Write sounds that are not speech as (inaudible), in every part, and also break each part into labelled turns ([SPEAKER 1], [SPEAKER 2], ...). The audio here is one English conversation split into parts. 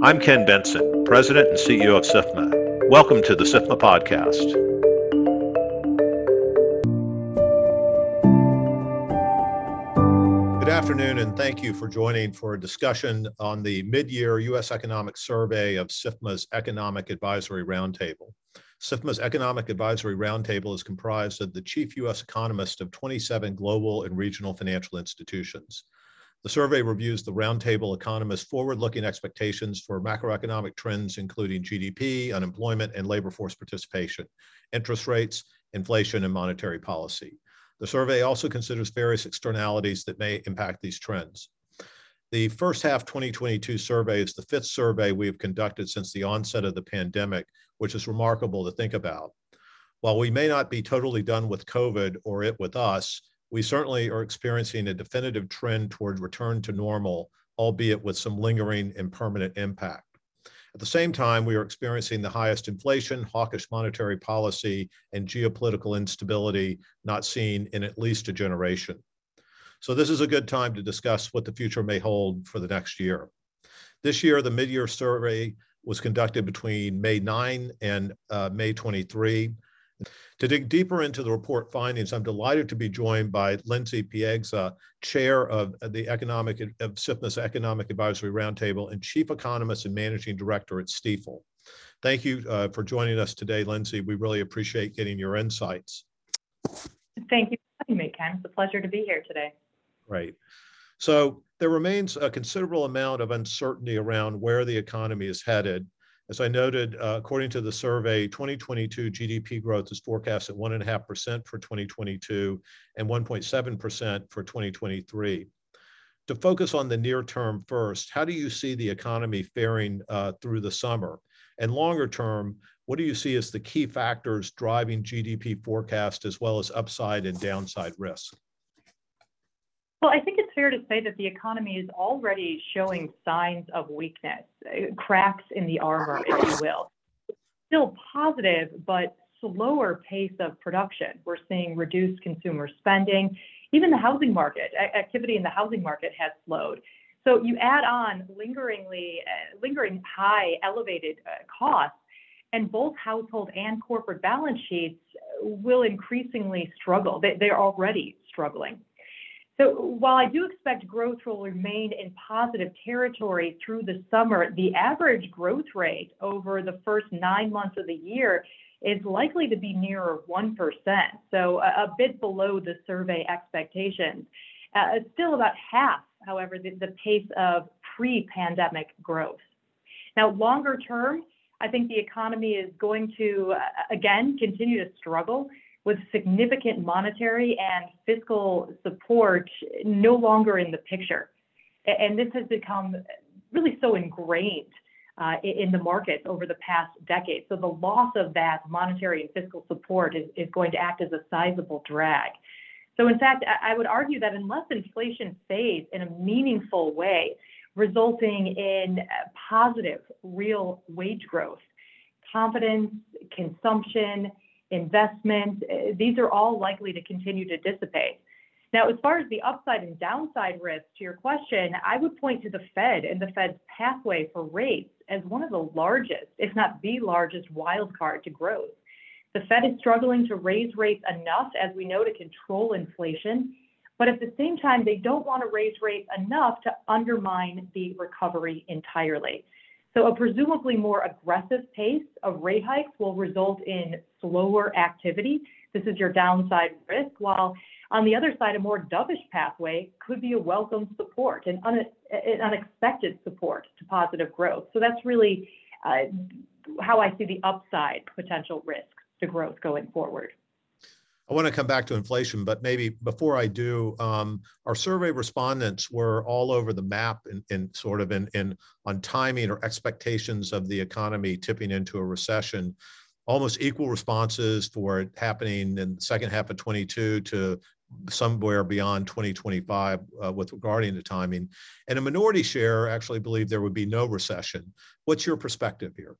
[SPEAKER 1] I'm Ken Bentsen, President and CEO of SIFMA. Welcome to the SIFMA Podcast. Good afternoon, and thank you for joining for a discussion on the mid year U.S. Economic Survey of SIFMA's Economic Advisory Roundtable. SIFMA's Economic Advisory Roundtable is comprised of the chief U.S. economists of 27 global and regional financial institutions. The survey reviews the roundtable economists' forward looking expectations for macroeconomic trends, including GDP, unemployment, and labor force participation, interest rates, inflation, and monetary policy. The survey also considers various externalities that may impact these trends. The first half 2022 survey is the fifth survey we have conducted since the onset of the pandemic, which is remarkable to think about. While we may not be totally done with COVID or it with us, we certainly are experiencing a definitive trend toward return to normal, albeit with some lingering and permanent impact. At the same time, we are experiencing the highest inflation, hawkish monetary policy, and geopolitical instability not seen in at least a generation. So, this is a good time to discuss what the future may hold for the next year. This year, the mid year survey was conducted between May 9 and uh, May 23. To dig deeper into the report findings, I'm delighted to be joined by Lindsey Piegza, Chair of the Economic of SIFMA's Economic Advisory Roundtable and Chief Economist and Managing Director at Stifel. Thank you uh, for joining us today, Lindsey. We really appreciate getting your insights.
[SPEAKER 2] Thank you for having me, Ken. It's a pleasure to be here today.
[SPEAKER 1] Great. So there remains a considerable amount of uncertainty around where the economy is headed as I noted, uh, according to the survey, 2022 GDP growth is forecast at 1.5% for 2022 and 1.7% for 2023. To focus on the near term first, how do you see the economy faring uh, through the summer? And longer term, what do you see as the key factors driving GDP forecast as well as upside and downside risk?
[SPEAKER 2] Well, I think it's fair to say that the economy is already showing signs of weakness, cracks in the armor, if you will. Still positive, but slower pace of production. We're seeing reduced consumer spending. Even the housing market, activity in the housing market has slowed. So you add on lingeringly, uh, lingering high, elevated uh, costs, and both household and corporate balance sheets will increasingly struggle. They, they're already struggling. So while I do expect growth will remain in positive territory through the summer, the average growth rate over the first nine months of the year is likely to be nearer 1%, so a, bit below the survey expectations. Uh, still about half, however, the, the pace of pre-pandemic growth. Now, longer term, I think the economy is going to, uh, again, continue to struggle with significant monetary and fiscal support no longer in the picture. And this has become really so ingrained uh, in the markets over the past decade. So the loss of that monetary and fiscal support is, is going to act as a sizable drag. So in fact, I would argue that unless inflation fades in a meaningful way, resulting in positive real wage growth, confidence, consumption, investment, uh, these are all likely to continue to dissipate. Now, as far as the upside and downside risk to your question, I would point to the Fed and the Fed's pathway for rates as one of the largest, if not the largest, wild card to growth. The Fed is struggling to raise rates enough, as we know, to control inflation, but at the same time, they don't want to raise rates enough to undermine the recovery entirely. So a presumably more aggressive pace of rate hikes will result in slower activity. This is your downside risk, while on the other side, a more dovish pathway could be a welcome support, an, un- an unexpected support to positive growth. So that's really uh, how I see the upside potential risks to growth going forward.
[SPEAKER 1] I want to come back to inflation, but maybe before I do, um, our survey respondents were all over the map in, in sort of in, in on timing or expectations of the economy tipping into a recession. Almost equal responses for it happening in the second half of 22 to somewhere beyond 2025 uh, with regarding the timing. And a minority share actually believe there would be no recession. What's your perspective here?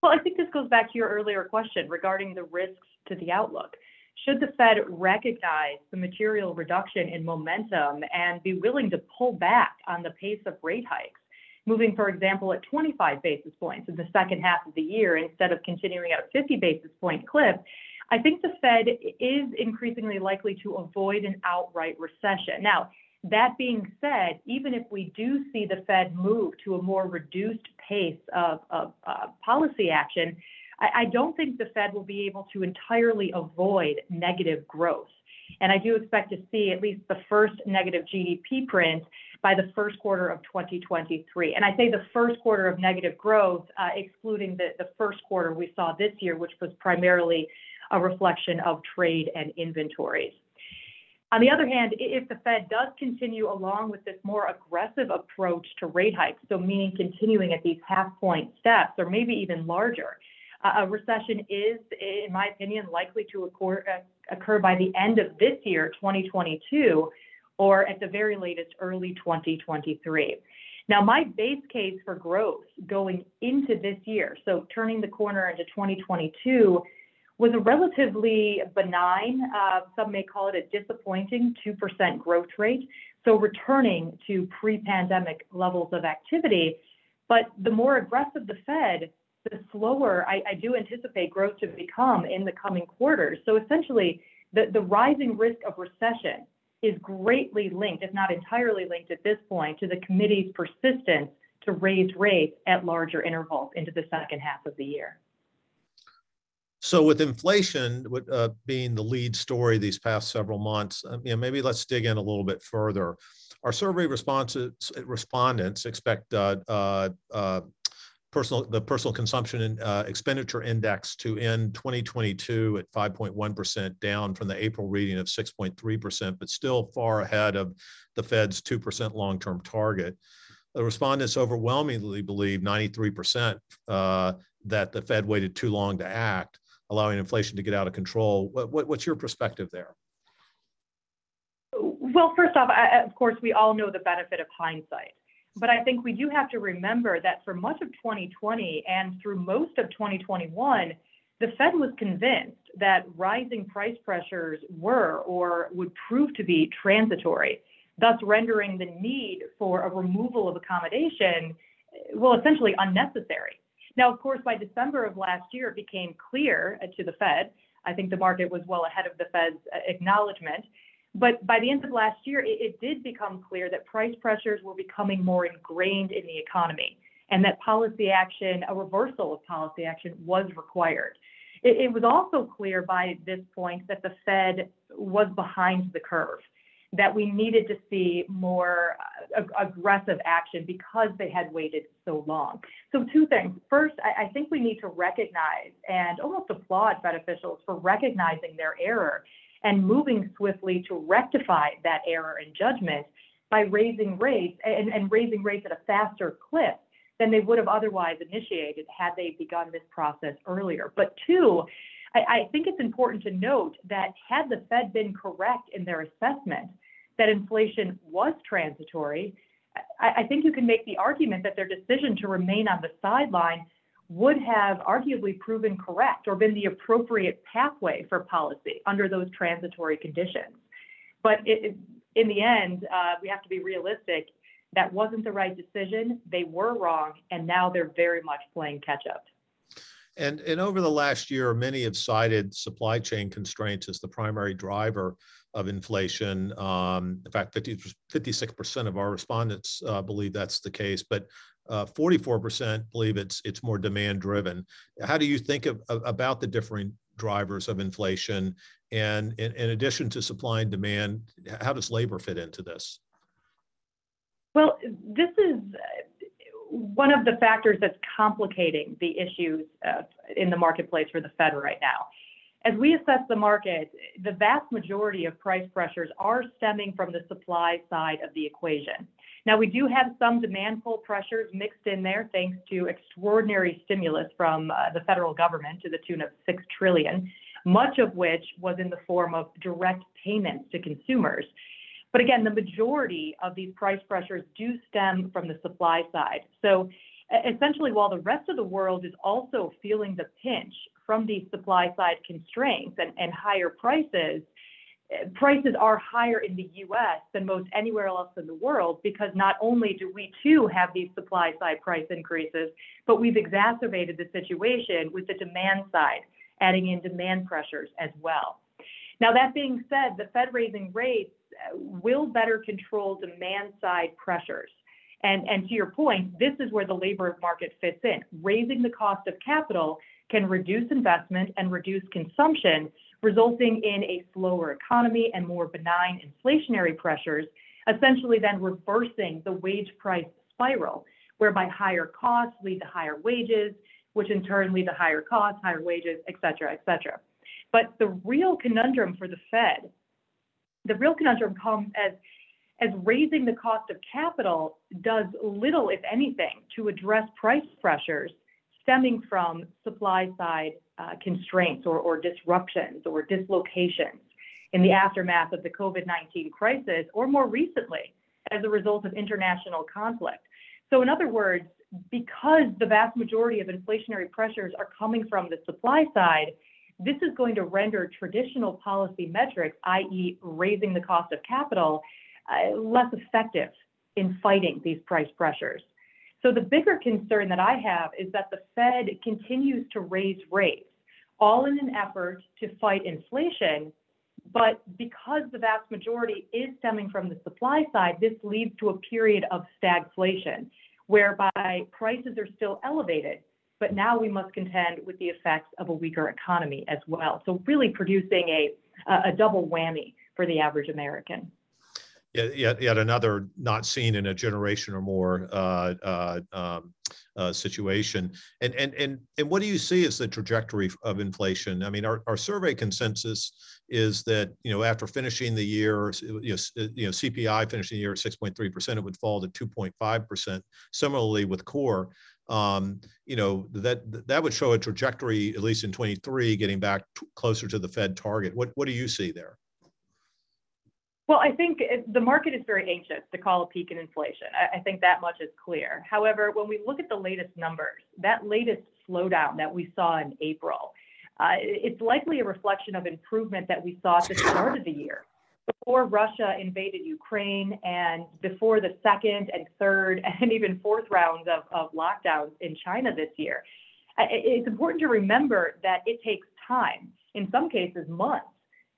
[SPEAKER 2] Well, I think this goes back to your earlier question regarding the risks to the outlook. Should the Fed recognize the material reduction in momentum and be willing to pull back on the pace of rate hikes, moving, for example, at 25 basis points in the second half of the year instead of continuing at a 50 basis point clip, I think the Fed is increasingly likely to avoid an outright recession. Now, that being said, even if we do see the Fed move to a more reduced pace of, of uh, policy action, I, I don't think the Fed will be able to entirely avoid negative growth. And I do expect to see at least the first negative GDP print by the first quarter of 2023. And I say the first quarter of negative growth, uh, excluding the, the first quarter we saw this year, which was primarily a reflection of trade and inventories. On the other hand, if the Fed does continue along with this more aggressive approach to rate hikes, so meaning continuing at these half point steps or maybe even larger, a recession is, in my opinion, likely to occur, uh, occur by the end of this year, 2022, or at the very latest, early 2023. Now, my base case for growth going into this year, so turning the corner into 2022, was a relatively benign, uh, some may call it a disappointing 2% growth rate. So returning to pre-pandemic levels of activity. But the more aggressive the Fed, the slower I, do anticipate growth to become in the coming quarters. So essentially, the, rising risk of recession is greatly linked, if not entirely linked at this point, to the committee's persistence to raise rates at larger intervals into the second half of the year.
[SPEAKER 1] So with inflation uh, being the lead story these past several months, um, you know, maybe let's dig in a little bit further. Our survey responses, respondents expect uh, uh personal the personal consumption uh, expenditure index to end 2022 at 5.1%, down from the April reading of 6.3%, but still far ahead of the Fed's 2% long-term target. The respondents overwhelmingly believe 93% uh, that the Fed waited too long to act allowing inflation to get out of control. What, what, what's your perspective there?
[SPEAKER 2] Well, first off, I, of course, we all know the benefit of hindsight. But I think we do have to remember that for much of 2020 and through most of 2021, the Fed was convinced that rising price pressures were or would prove to be transitory, thus rendering the need for a removal of accommodation, well, essentially unnecessary. Now, of course, by December of last year, it became clear to the Fed. I think the market was well ahead of the Fed's uh, acknowledgement. But by the end of last year, it, it did become clear that price pressures were becoming more ingrained in the economy and that policy action, a reversal of policy action, was required. It, it was also clear by this point that the Fed was behind the curve that we needed to see more uh, aggressive action because they had waited so long. So, two things. First, I, I, think we need to recognize and almost applaud Fed officials for recognizing their error and moving swiftly to rectify that error in judgment by raising rates and, and raising rates at a faster clip than they would have otherwise initiated had they begun this process earlier. But two, I, I think it's important to note that had the Fed been correct in their assessment that inflation was transitory, I, I think you can make the argument that their decision to remain on the sideline would have arguably proven correct or been the appropriate pathway for policy under those transitory conditions. But it, in the end, uh, we have to be realistic. That wasn't the right decision. They were wrong, and now they're very much playing catch up.
[SPEAKER 1] And, and over the last year, many have cited supply chain constraints as the primary driver of inflation. Um, in fact, 50, 56% of our respondents uh, believe that's the case, but uh, 44% believe it's it's more demand driven. How do you think of, of, about the differing drivers of inflation? And in, in addition to supply and demand, how does labor fit into this?
[SPEAKER 2] Well, this is one of the factors that's complicating the issues uh, in the marketplace for the Fed right now. As we assess the market, the vast majority of price pressures are stemming from the supply side of the equation. Now, we do have some demand pull pressures mixed in there thanks to extraordinary stimulus from uh, the federal government to the tune of 6 trillion, much of which was in the form of direct payments to consumers. But again, the majority of these price pressures do stem from the supply side. So essentially, while the rest of the world is also feeling the pinch from these supply side constraints and, and higher prices, prices are higher in the US than most anywhere else in the world because not only do we too have these supply side price increases, but we've exacerbated the situation with the demand side, adding in demand pressures as well. Now, that being said, the Fed raising rates will better control demand side pressures. And, and to your point, this is where the labor market fits in. Raising the cost of capital can reduce investment and reduce consumption, resulting in a slower economy and more benign inflationary pressures, essentially then reversing the wage price spiral, whereby higher costs lead to higher wages, which in turn lead to higher costs, higher wages, et cetera, et cetera. But the real conundrum for the Fed, the real conundrum comes as as raising the cost of capital does little, if anything, to address price pressures stemming from supply side uh, constraints or, or disruptions or dislocations in the aftermath of the COVID 19 crisis, or more recently, as a result of international conflict. So, in other words, because the vast majority of inflationary pressures are coming from the supply side, this is going to render traditional policy metrics, i.e., raising the cost of capital, uh, less effective in fighting these price pressures. So the bigger concern that I have is that the Fed continues to raise rates, all in an effort to fight inflation. But because the vast majority is stemming from the supply side, this leads to a period of stagflation, whereby prices are still elevated, but now we must contend with the effects of a weaker economy as well. So really producing a, a double whammy for the average American
[SPEAKER 1] yet, yet another not seen in a generation or more uh, uh, um, uh, situation. And, and, and, and what do you see as the trajectory of inflation? I mean, our, our survey consensus is that, you know, after finishing the year, you know, you know CPI finishing the year at 6.3%, it would fall to 2.5%. Similarly with core, um, you know, that that would show a trajectory, at least in 23, getting back closer to the Fed target. What, what do you see there?
[SPEAKER 2] Well, I think the market is very anxious to call a peak in inflation. I, think that much is clear. However, when we look at the latest numbers, that latest slowdown that we saw in April, uh, it's likely a reflection of improvement that we saw at the start of the year. Before Russia invaded Ukraine and before the second and third (laughs) and even fourth rounds of, of lockdowns in China this year, it's important to remember that it takes time, in some cases months,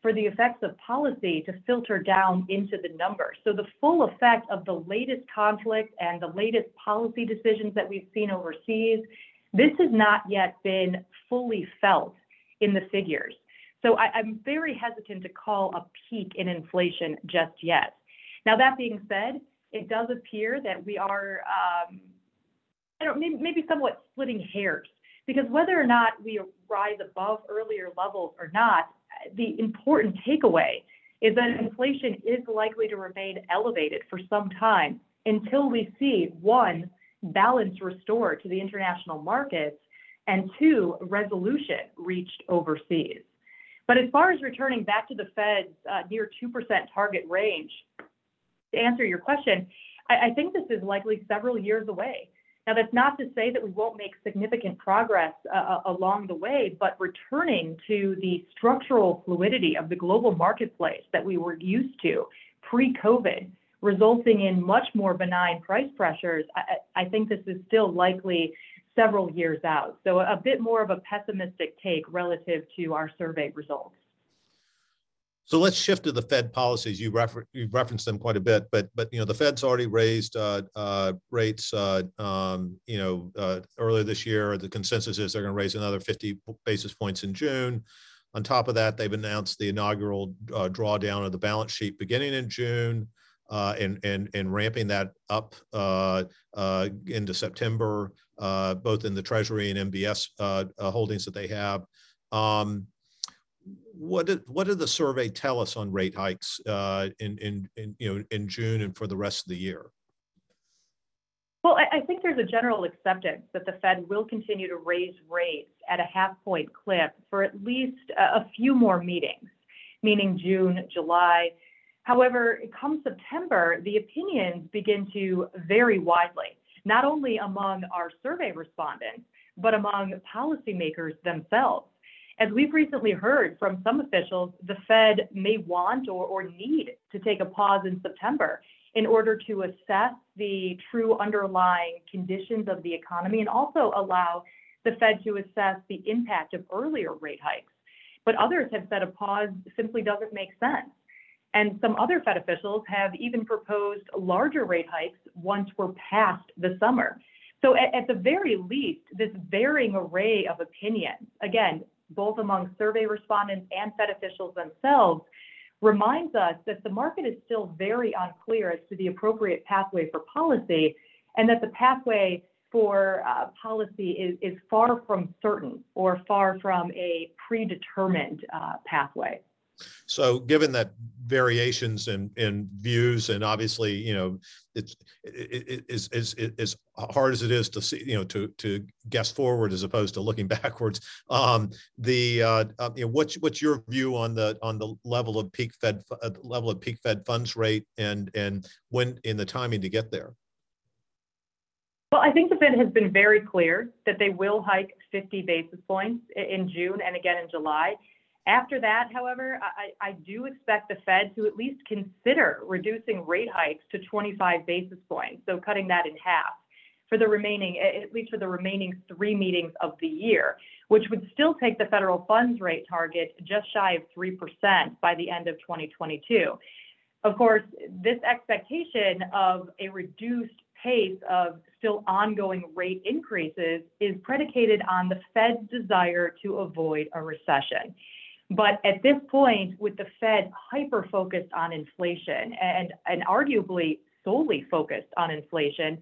[SPEAKER 2] for the effects of policy to filter down into the numbers. So the full effect of the latest conflict and the latest policy decisions that we've seen overseas, this has not yet been fully felt in the figures. So I, am very hesitant to call a peak in inflation just yet. Now, that being said, it does appear that we are, um, I don't maybe, maybe somewhat splitting hairs because whether or not we rise above earlier levels or not, the important takeaway is that inflation is likely to remain elevated for some time until we see one, balance restored to the international markets, and two, resolution reached overseas. But as far as returning back to the Fed's uh, near 2% target range, to answer your question, I, I think this is likely several years away. Now, that's not to say that we won't make significant progress uh, uh, along the way, but returning to the structural fluidity of the global marketplace that we were used to pre COVID, resulting in much more benign price pressures, I, I think this is still likely several years out. So, a bit more of a pessimistic take relative to our survey results.
[SPEAKER 1] So let's shift to the Fed policies. You refer, you've referenced them quite a bit, but but you know the Fed's already raised uh, uh, rates. Uh, um, you know uh, earlier this year, the consensus is they're going to raise another 50 basis points in June. On top of that, they've announced the inaugural uh, drawdown of the balance sheet beginning in June, uh, and and and ramping that up into September, both in the Treasury and MBS holdings that they have. Um, what did what did the survey tell us on rate hikes uh, in, in in you know in June and for the rest of the year?
[SPEAKER 2] Well, I, I think there's a general acceptance that the Fed will continue to raise rates at a half point clip for at least a, a few more meetings, meaning June, July. However, come September, the opinions begin to vary widely, not only among our survey respondents, but among policymakers themselves. As we've recently heard from some officials, the Fed may want or, or need to take a pause in September in order to assess the true underlying conditions of the economy and also allow the Fed to assess the impact of earlier rate hikes. But others have said a pause simply doesn't make sense. And some other Fed officials have even proposed larger rate hikes once we're past the summer. So, at, at, the very least, this varying array of opinions, again, both among survey respondents and Fed officials themselves, reminds us that the market is still very unclear as to the appropriate pathway for policy, and that the pathway for uh, policy is, is far from certain or far from a predetermined uh, pathway.
[SPEAKER 1] So given that variations in, in views and obviously, you know, it's it, it, is as hard as it is to see, you know, to to guess forward as opposed to looking (laughs) backwards. Um, the uh, uh, you know, what's what's your view on the on the level of peak Fed uh, level of peak Fed funds rate and and when in the timing to get there?
[SPEAKER 2] Well, I think the Fed has been very clear that they will hike 50 basis points in June and again in July. After that, however, I, I, do expect the Fed to at least consider reducing rate hikes to 25 basis points, so cutting that in half for the remaining, at least for the remaining three meetings of the year, which would still take the federal funds rate target just shy of 3% by the end of 2022. Of course, this expectation of a reduced pace of still ongoing rate increases is predicated on the Fed's desire to avoid a recession. But at this point, with the Fed hyper focused on inflation and, and arguably solely focused on inflation,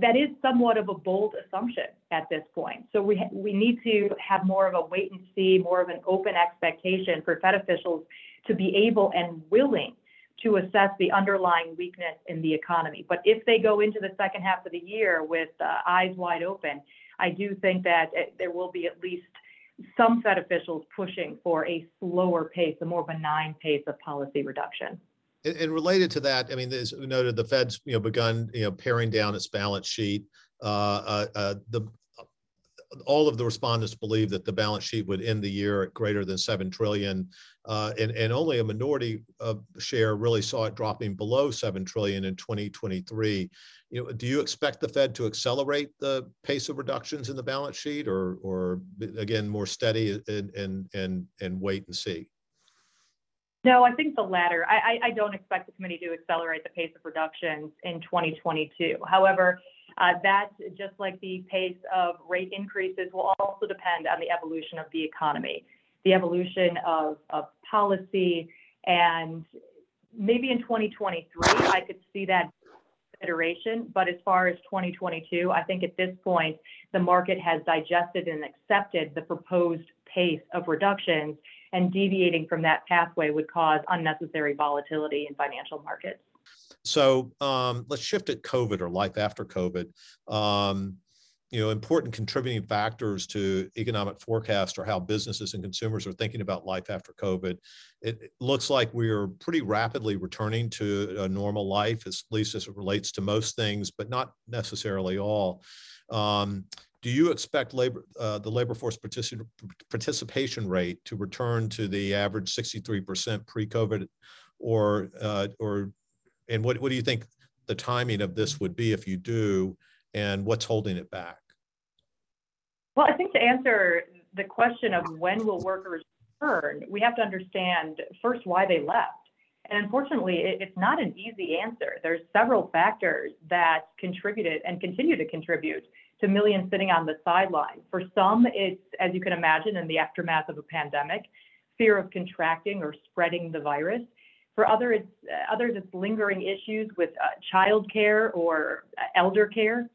[SPEAKER 2] that is somewhat of a bold assumption at this point. So we, we need to have more of a wait and see, more of an open expectation for Fed officials to be able and willing to assess the underlying weakness in the economy. But if they go into the second half of the year with uh, eyes wide open, I do think that it, uh, there will be at least some Fed officials pushing for a slower pace, a more benign pace of policy reduction.
[SPEAKER 1] And, and related to that, I mean, as we noted, the Fed's you know begun you know paring down its balance sheet. Uh, uh, uh, the all of the respondents believe that the balance sheet would end the year at greater than seven trillion, uh, and and only a minority share really saw it dropping below seven trillion in 2023. You know, do you expect the Fed to accelerate the pace of reductions in the balance sheet, or or again more steady and and and and wait and see?
[SPEAKER 2] No, I think the latter. I, I, I don't expect the committee to accelerate the pace of reductions in 2022. However, uh, that, just like the pace of rate increases, will also depend on the evolution of the economy, the evolution of, of policy, and maybe in 2023, I could see that consideration. But as far as 2022, I think at this point, the market has digested and accepted the proposed pace of reductions, and deviating from that pathway would cause unnecessary volatility in financial markets.
[SPEAKER 1] So um, let's shift at COVID or life after COVID. Um, you know, important contributing factors to economic forecast or how businesses and consumers are thinking about life after COVID. It, looks like we are pretty rapidly returning to a normal life, at least as it relates to most things, but not necessarily all. Um, do you expect labor, uh, the labor force particip participation rate to return to the average 63% pre-COVID, or uh, or and what, what do you think the timing of this would be if you do, and what's holding it back?
[SPEAKER 2] Well, I think to answer the question of when will workers return, we have to understand first why they left. And unfortunately, it's not an easy answer. There's several factors that contributed and continue to contribute to millions sitting on the sidelines. For some, it's, as you can imagine, in the aftermath of a pandemic, fear of contracting or spreading the virus. For other, it's, uh, others, it's lingering issues with uh, child care or uh, elder care.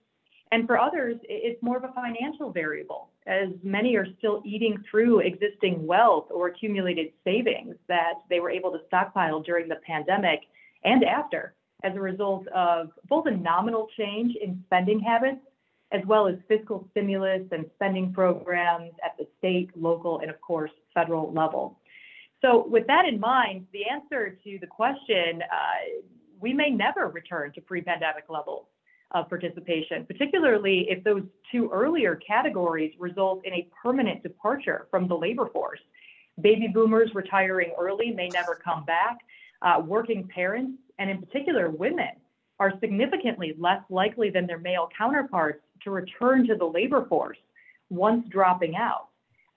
[SPEAKER 2] And for others, it's more of a financial variable, as many are still eating through existing wealth or accumulated savings that they were able to stockpile during the pandemic and after, as a result of both a nominal change in spending habits, as well as fiscal stimulus and spending programs at the state, local, and of course, federal level. So, with that in mind, the answer to the question, uh, we may never return to pre pandemic levels of participation, particularly if those two earlier categories result in a permanent departure from the labor force. Baby boomers retiring early may never come back. Uh, working parents, and in particular women, are significantly less likely than their male counterparts to return to the labor force once dropping out.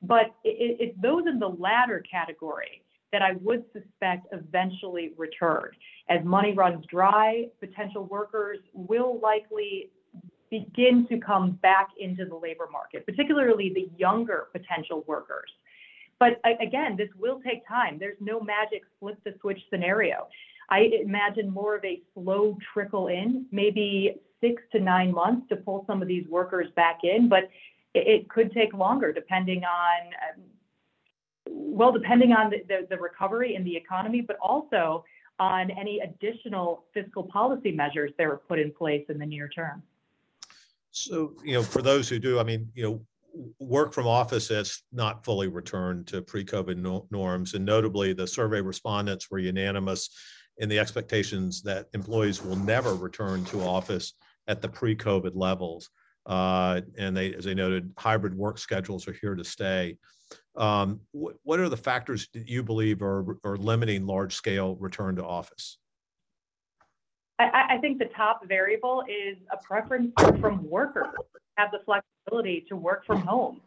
[SPEAKER 2] But it's those in the latter category that I would suspect eventually return. As money runs dry, potential workers will likely begin to come back into the labor market, particularly the younger potential workers. But again, this will take time. There's no magic flip the switch scenario. I imagine more of a slow trickle in, maybe six to nine months to pull some of these workers back in, but it could take longer depending on, um, well, depending on the, the, the recovery in the economy, but also on any additional fiscal policy measures that were put in place in the near term.
[SPEAKER 1] So, you know, for those who do, I mean, you know, work from office has not fully returned to pre-COVID no norms, and notably, the survey respondents were unanimous in the expectations that employees will never return to office at the pre-COVID levels. Uh, and they, as I noted, hybrid work schedules are here to stay. Um, wh what are the factors that you believe are, are limiting large scale return to office?
[SPEAKER 2] I, I think the top variable is a preference from workers have the flexibility to work from home.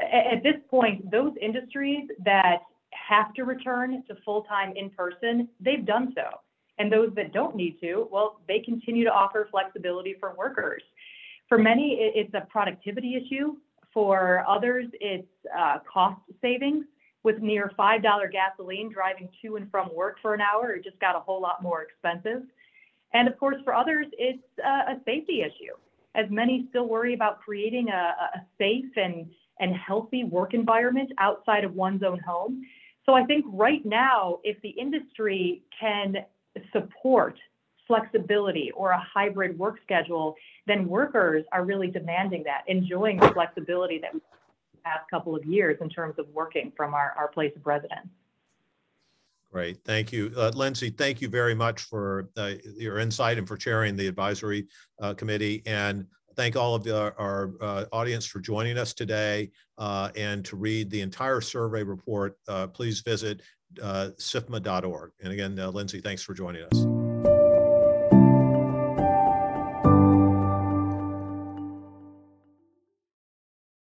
[SPEAKER 2] At this point, those industries that have to return to full-time in person, they've done so. And those that don't need to, well, they continue to offer flexibility for workers. For many, it's a productivity issue. For others, it's uh, cost savings. With near $5 gasoline, driving to and from work for an hour, it just got a whole lot more expensive. And of course, for others, it's uh, a safety issue, as many still worry about creating a, a safe and, and healthy work environment outside of one's own home. So I think right now, if the industry can support flexibility or a hybrid work schedule, then workers are really demanding that, enjoying the flexibility that we've the past couple of years in terms of working from our, our place of residence.
[SPEAKER 1] Great, thank you. Uh, Lindsey, thank you very much for uh, your insight and for chairing the advisory uh, committee. And thank all of our uh, audience for joining us today. Uh, and to read the entire survey report, uh, please visit uh, sifma.org. And again, Lindsey, thanks for joining us.